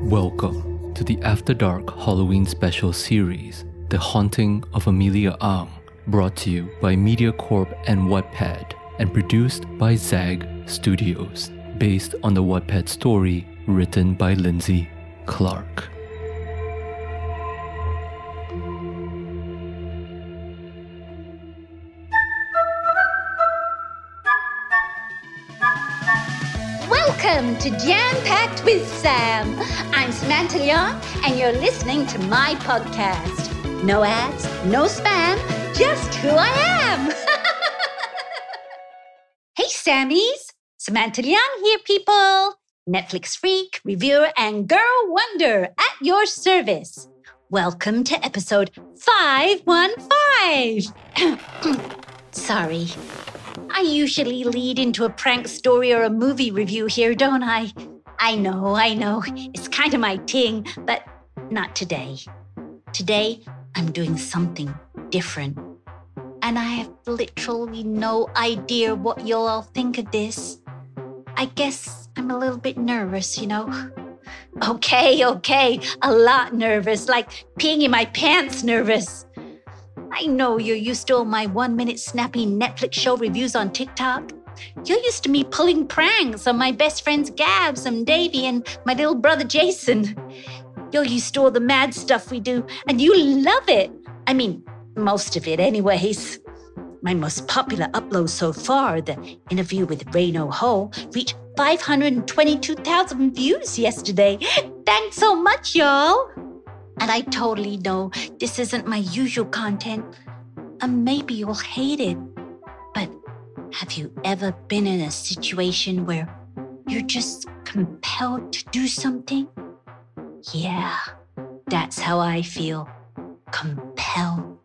Welcome to the After Dark Halloween special series, The Haunting of Amelia Ang, brought to you by MediaCorp and Wattpad, and produced by Zag Studios, based on the Wattpad story written by Lindsey Clarke. To Jam Packed with Sam. I'm Samantha Leong, and you're listening to my podcast. No ads, no spam, just who I am. hey, Sammies. Samantha Leong here, people. Netflix freak, reviewer, and girl wonder at your service. Welcome to episode 515. Sorry. I usually lead into a prank story or a movie review here, don't I? I know, I know. It's kind of my thing, but not today. Today, I'm doing something different. And I have literally no idea what you'll all think of this. I guess I'm a little bit nervous, you know? Okay, okay, a lot nervous, like peeing in my pants nervous. I know you're used to all my one minute snappy Netflix show reviews on TikTok. You're used to me pulling pranks on my best friends Gabs and Davy and my little brother Jason. You're used to all the mad stuff we do, and you love it. I mean, most of it, anyways. My most popular upload so far, the interview with Rayno Ho, reached 522,000 views yesterday. Thanks so much, y'all. And I totally know this isn't my usual content, and maybe you'll hate it. But have you ever been in a situation where you're just compelled to do something? Yeah, that's how I feel. Compelled.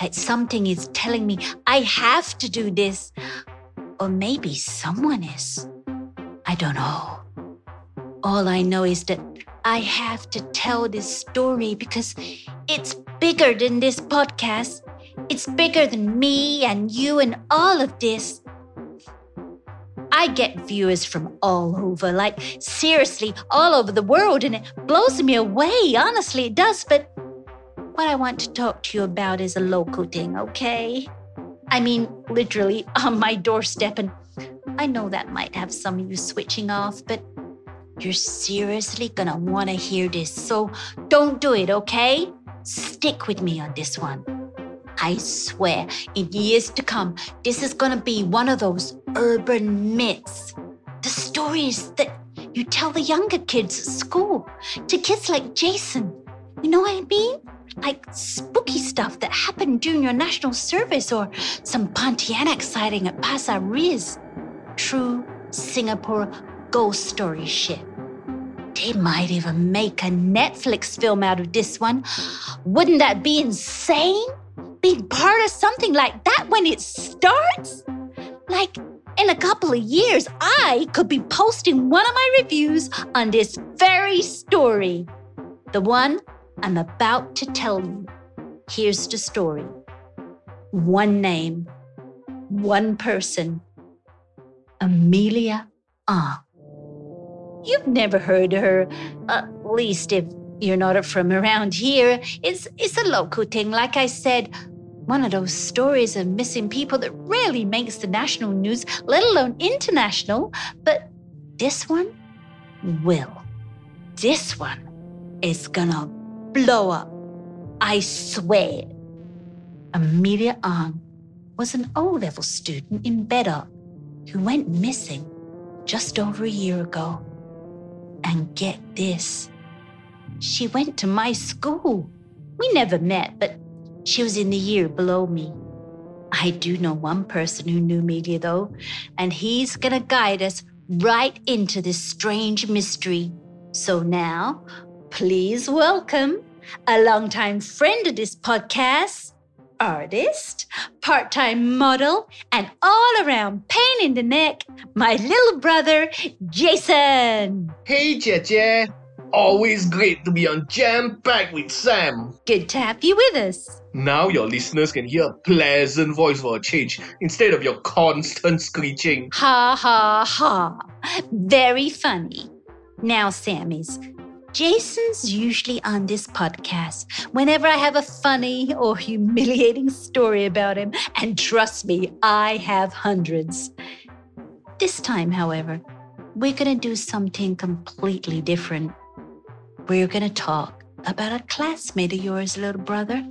Like something is telling me I have to do this. Or maybe someone is. I don't know. All I know is that I have to tell this story because it's bigger than this podcast. It's bigger than me and you and all of this. I get viewers from all over, like seriously, all over the world, and it blows me away. Honestly, it does. But what I want to talk to you about is a local thing, okay? I mean, literally on my doorstep. And I know that might have some of you switching off, but you're seriously gonna wanna hear this. So don't do it, okay? Stick with me on this one. I swear, in years to come, this is gonna be one of those urban myths. The stories that you tell the younger kids at school, to kids like Jason. You know what I mean? Like spooky stuff that happened during your national service or some Pontianak sighting at Pasir Ris. True Singapore ghost story shit. They might even make a Netflix film out of this one. Wouldn't that be insane? Being part of something like that when it starts? Like, in a couple of years, I could be posting one of my reviews on this very story. The one I'm about to tell you. Here's the story one name, one person Amelia Ah. You've never heard her, at least if you're not from around here. It's, it's a local thing, like I said. One of those stories of missing people that rarely makes the national news, let alone international. But this one will. This one is gonna blow up. I swear. Amelia Ang was an O level student in Bedok who went missing just over a year ago. And get this she went to my school. We never met, but she was in the year below me. I do know one person who knew Amelia, though, and he's gonna guide us right into this strange mystery. So now, please welcome a longtime friend of this podcast, artist, part time model, and all around pain in the neck, my little brother, Jason. Hey, Jeje. Always great to be on Jam Pack with Sam. Good to have you with us. Now your listeners can hear a pleasant voice for a change instead of your constant screeching. Ha ha ha. Very funny. Now, Sammy's. Jason's usually on this podcast whenever I have a funny or humiliating story about him. And trust me, I have hundreds. This time, however, we're going to do something completely different. We're going to talk about a classmate of yours, little brother,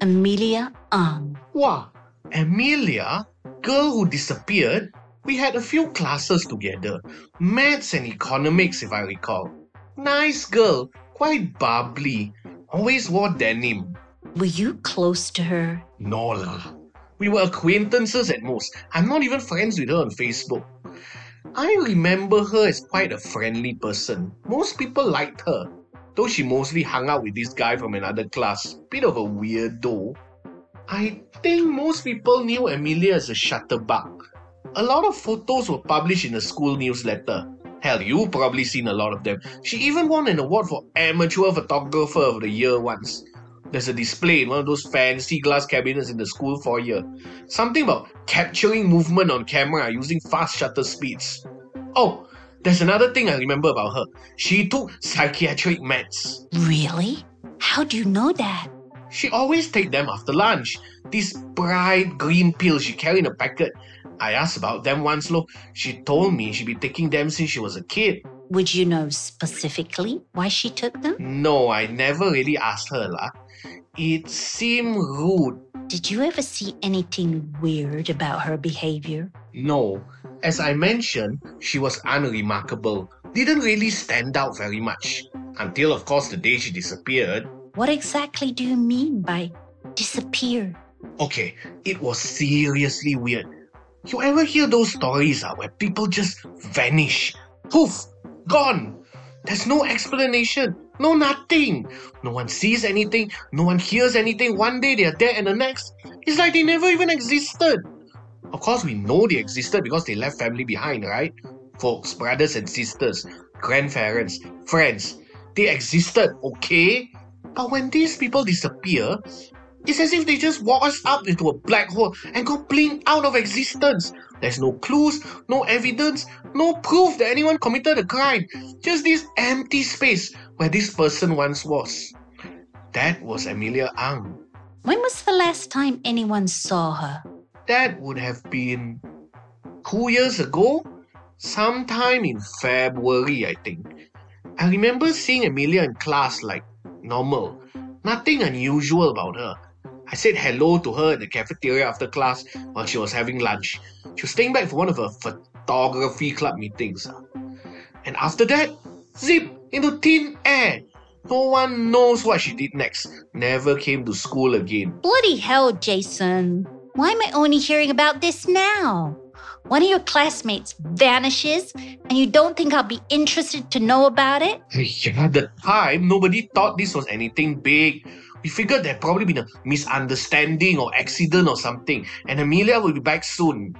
Amelia Ang. Wow, Amelia, girl who disappeared. We had a few classes together, maths and economics, if I recall. Nice girl, quite bubbly, always wore denim. Were you close to her? No lah. We were acquaintances at most. I'm not even friends with her on Facebook. I remember her as quite a friendly person. Most people liked her, though she mostly hung out with this guy from another class. Bit of a weirdo. I think most people knew Amelia as a shutterbug. A lot of photos were published in the school newsletter. Hell, you've probably seen a lot of them. She even won an award for Amateur Photographer of the Year once. There's a display in one of those fancy glass cabinets in the school foyer. Something about capturing movement on camera using fast shutter speeds. Oh, there's another thing I remember about her. She took psychiatric meds. Really? How do you know that? She always take them after lunch. These bright green pills she carry in a packet. I asked about them once, lo. She told me she'd been taking them since she was a kid. Would you know specifically why she took them? No, I never really asked her, lah. It seemed rude. Did you ever see anything weird about her behavior? No. As I mentioned, she was unremarkable. Didn't really stand out very much. Until, of course, the day she disappeared. What exactly do you mean by disappear? Okay, it was seriously weird. You ever hear those stories uh, where people just vanish? Poof! Gone! There's no explanation, no nothing. No one sees anything, no one hears anything. One day they are there, and the next, it's like they never even existed. Of course, we know they existed because they left family behind, right? Folks, brothers and sisters, grandparents, friends. They existed, okay? But when these people disappear, it's as if they just walk us up into a black hole and go blink out of existence. There's no clues, no evidence, no proof that anyone committed a crime. Just this empty space where this person once was. That was Amelia Ang. When was the last time anyone saw her? That would have been two years ago, sometime in February, I think. I remember seeing Amelia in class like normal. Nothing unusual about her. I said hello to her in the cafeteria after class while she was having lunch. She was staying back for one of her photography club meetings. And after that, zip into thin air. No one knows what she did next. Never came to school again. Bloody hell, Jason. Why am I only hearing about this now? One of your classmates vanishes and you don't think I'll be interested to know about it? Yeah, at the time, nobody thought this was anything big. We figured there'd probably been a misunderstanding or accident or something, and Amelia will be back soon.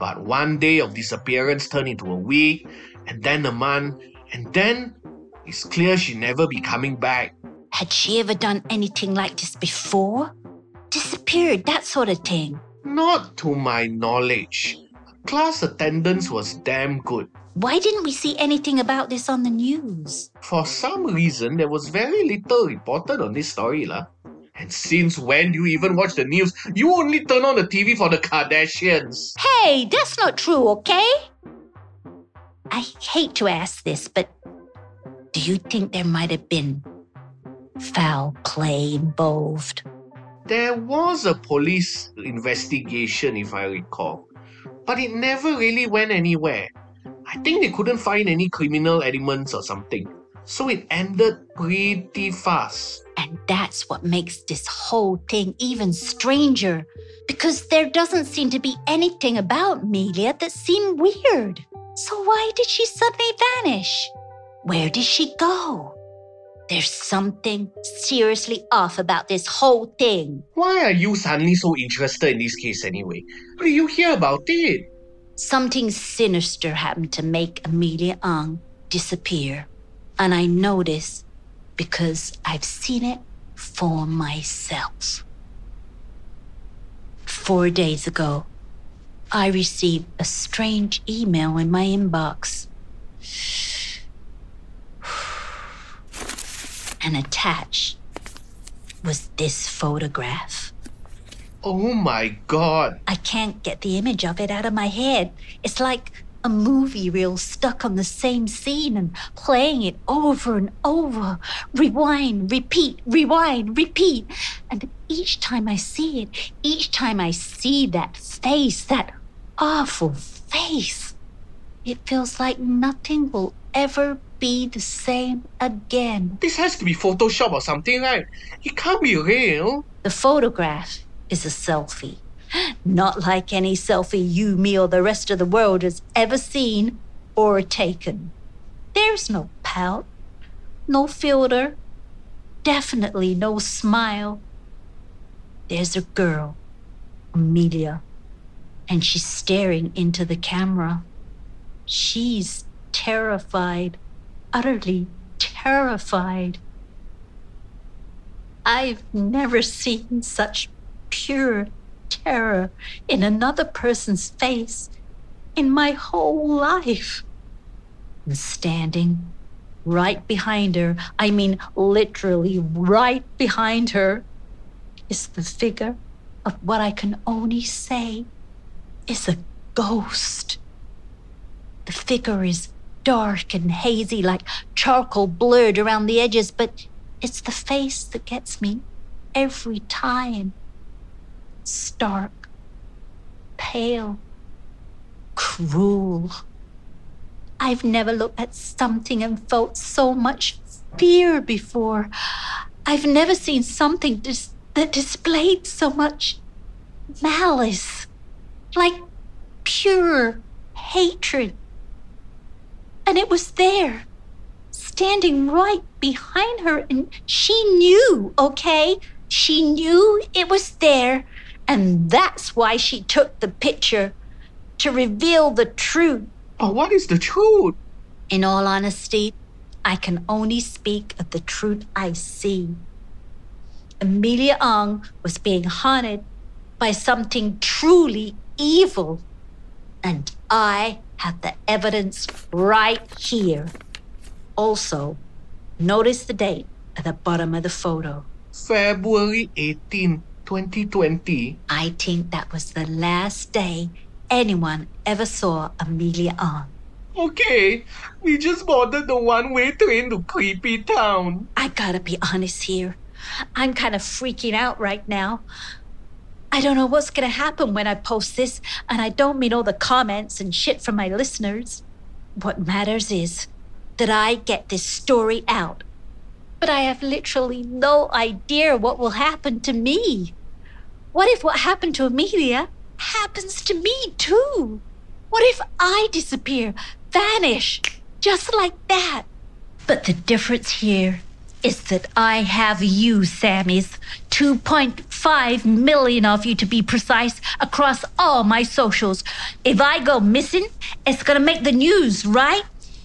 But one day of disappearance turned into a week, and then a month, and then it's clear she'd never be coming back. Had she ever done anything like this before? Disappeared, that sort of thing. Not to my knowledge. Class attendance was damn good. Why didn't we see anything about this on the news? For some reason, there was very little reported on this story, lah. And since when do you even watch the news? You only turn on the TV for the Kardashians. Hey, that's not true, okay? I hate to ask this, but do you think there might have been foul play involved? There was a police investigation, if I recall, but it never really went anywhere. I think they couldn't find any criminal elements or something. So it ended pretty fast. And that's what makes this whole thing even stranger. Because there doesn't seem to be anything about Melia that seemed weird. So why did she suddenly vanish? Where did she go? There's something seriously off about this whole thing. Why are you suddenly so interested in this case anyway? What did you hear about it? Something sinister happened to make Amelia Ang disappear. And I know this because I've seen it for myself. Four days ago, I received a strange email in my inbox. And attached was this photograph. Oh my god. I can't get the image of it out of my head. It's like a movie reel stuck on the same scene and playing it over and over. Rewind, repeat, rewind, repeat. And each time I see it, each time I see that face, that awful face, it feels like nothing will ever be the same again. This has to be Photoshop or something, right? It can't be real. The photograph is a selfie. Not like any selfie you, me, or the rest of the world has ever seen or taken. There's no pout, no filter, definitely no smile. There's a girl, Amelia, and she's staring into the camera. She's terrified, utterly terrified. I've never seen such pure terror in another person's face in my whole life. And standing right behind her, I mean literally right behind her, is the figure of what I can only say is a ghost. The figure is dark and hazy, like charcoal blurred around the edges, but it's the face that gets me every time stark, pale, cruel. I've never looked at something and felt so much fear before. I've never seen something dis- that displayed so much malice, like pure hatred. And it was there, standing right behind her, and she knew, okay? She knew it was there, and that's why she took the picture to reveal the truth. Oh, what is the truth? In all honesty, I can only speak of the truth I see. Amelia Ang was being haunted by something truly evil. And I have the evidence right here. Also, notice the date at the bottom of the photo. February 18, 2020. I think that was the last day anyone ever saw Amelia Ang. Okay, we just boarded the one-way train to Creepy Town. I gotta be honest here. I'm kind of freaking out right now. I don't know what's gonna happen when I post this, and I don't mean all the comments and shit from my listeners. What matters is that I get this story out. But I have literally no idea what will happen to me. What if what happened to Amelia happens to me too? What if I disappear, vanish, just like that? But the difference here is that I have you, Sammys. 2.5 million of you to be precise across all my socials. If I go missing, it's gonna make the news, right?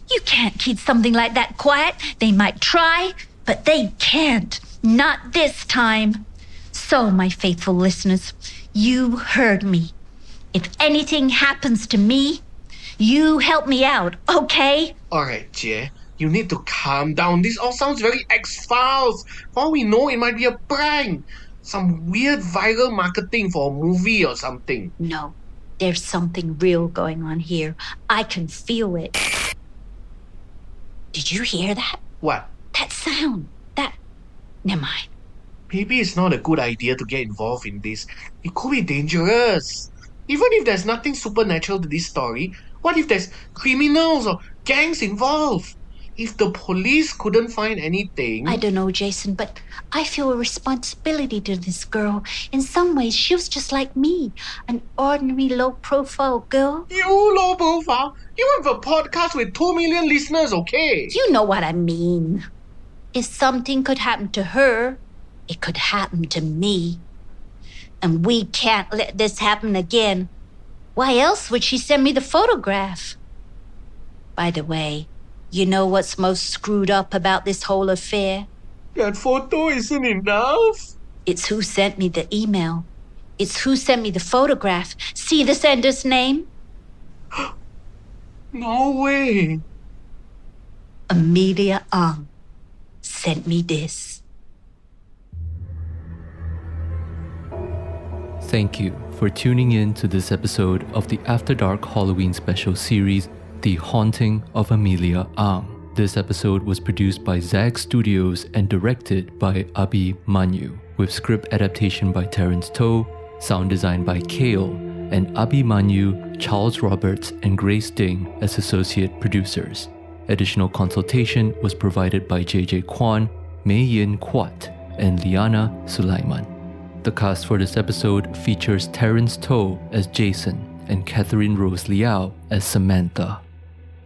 You can't keep something like that quiet. They might try, but they can't. Not this time. So, my faithful listeners, you heard me. If anything happens to me, you help me out, okay? Alright, Jie, you need to calm down. This all sounds very X-Files. For all we know, it might be a prank. Some weird viral marketing for a movie or something. No, there's something real going on here. I can feel it. Did you hear that? What? That sound. That. Never mind. Maybe it's not a good idea to get involved in this. It could be dangerous. Even if there's nothing supernatural to this story, what if there's criminals or gangs involved? If the police couldn't find anything. I don't know, Jason, but I feel a responsibility to this girl. In some ways, she was just like me an ordinary low profile girl. You low profile? You have a podcast with 2 million listeners, okay? You know what I mean. If something could happen to her, it could happen to me. And we can't let this happen again. Why else would she send me the photograph? By the way, you know what's most screwed up about this whole affair? That photo isn't enough. It's who sent me the email. It's who sent me the photograph. See the sender's name? No way. Amelia Ang. sent me this. Thank you for tuning in to this episode of the After Dark Halloween special series, The Haunting of Amelia Ang. This episode was produced by Zag Studios and directed by Abi Manyu, with script adaptation by Terence Toh, sound design by Kael, and Abi Manyu, Charles Roberts, and Grace Ding as associate producers. Additional consultation was provided by JJ Kwan, Mei Yin Khuat, and Liyana Sulaiman. The cast for this episode features Terence Toh as Jason and Catherine Rose Leyow as Samantha.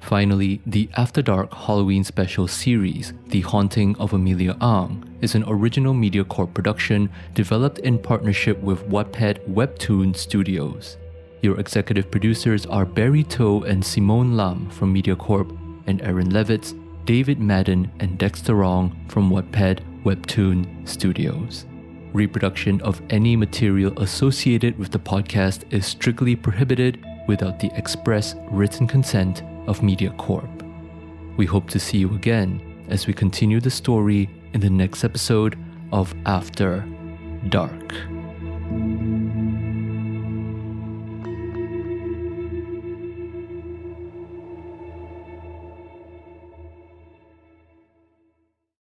Finally, the After Dark Halloween special series, The Haunting of Amelia Ang, is an original MediaCorp production developed in partnership with Wattpad Webtoon Studios. Your executive producers are Barry Toa and Simone Lum from MediaCorp, and Aron Levitz, David Madden, and Dexter Ong from Wattpad Webtoon Studios. Reproduction of any material associated with the podcast is strictly prohibited without the express written consent of MediaCorp. We hope to see you again as we continue the story in the next episode of After Dark.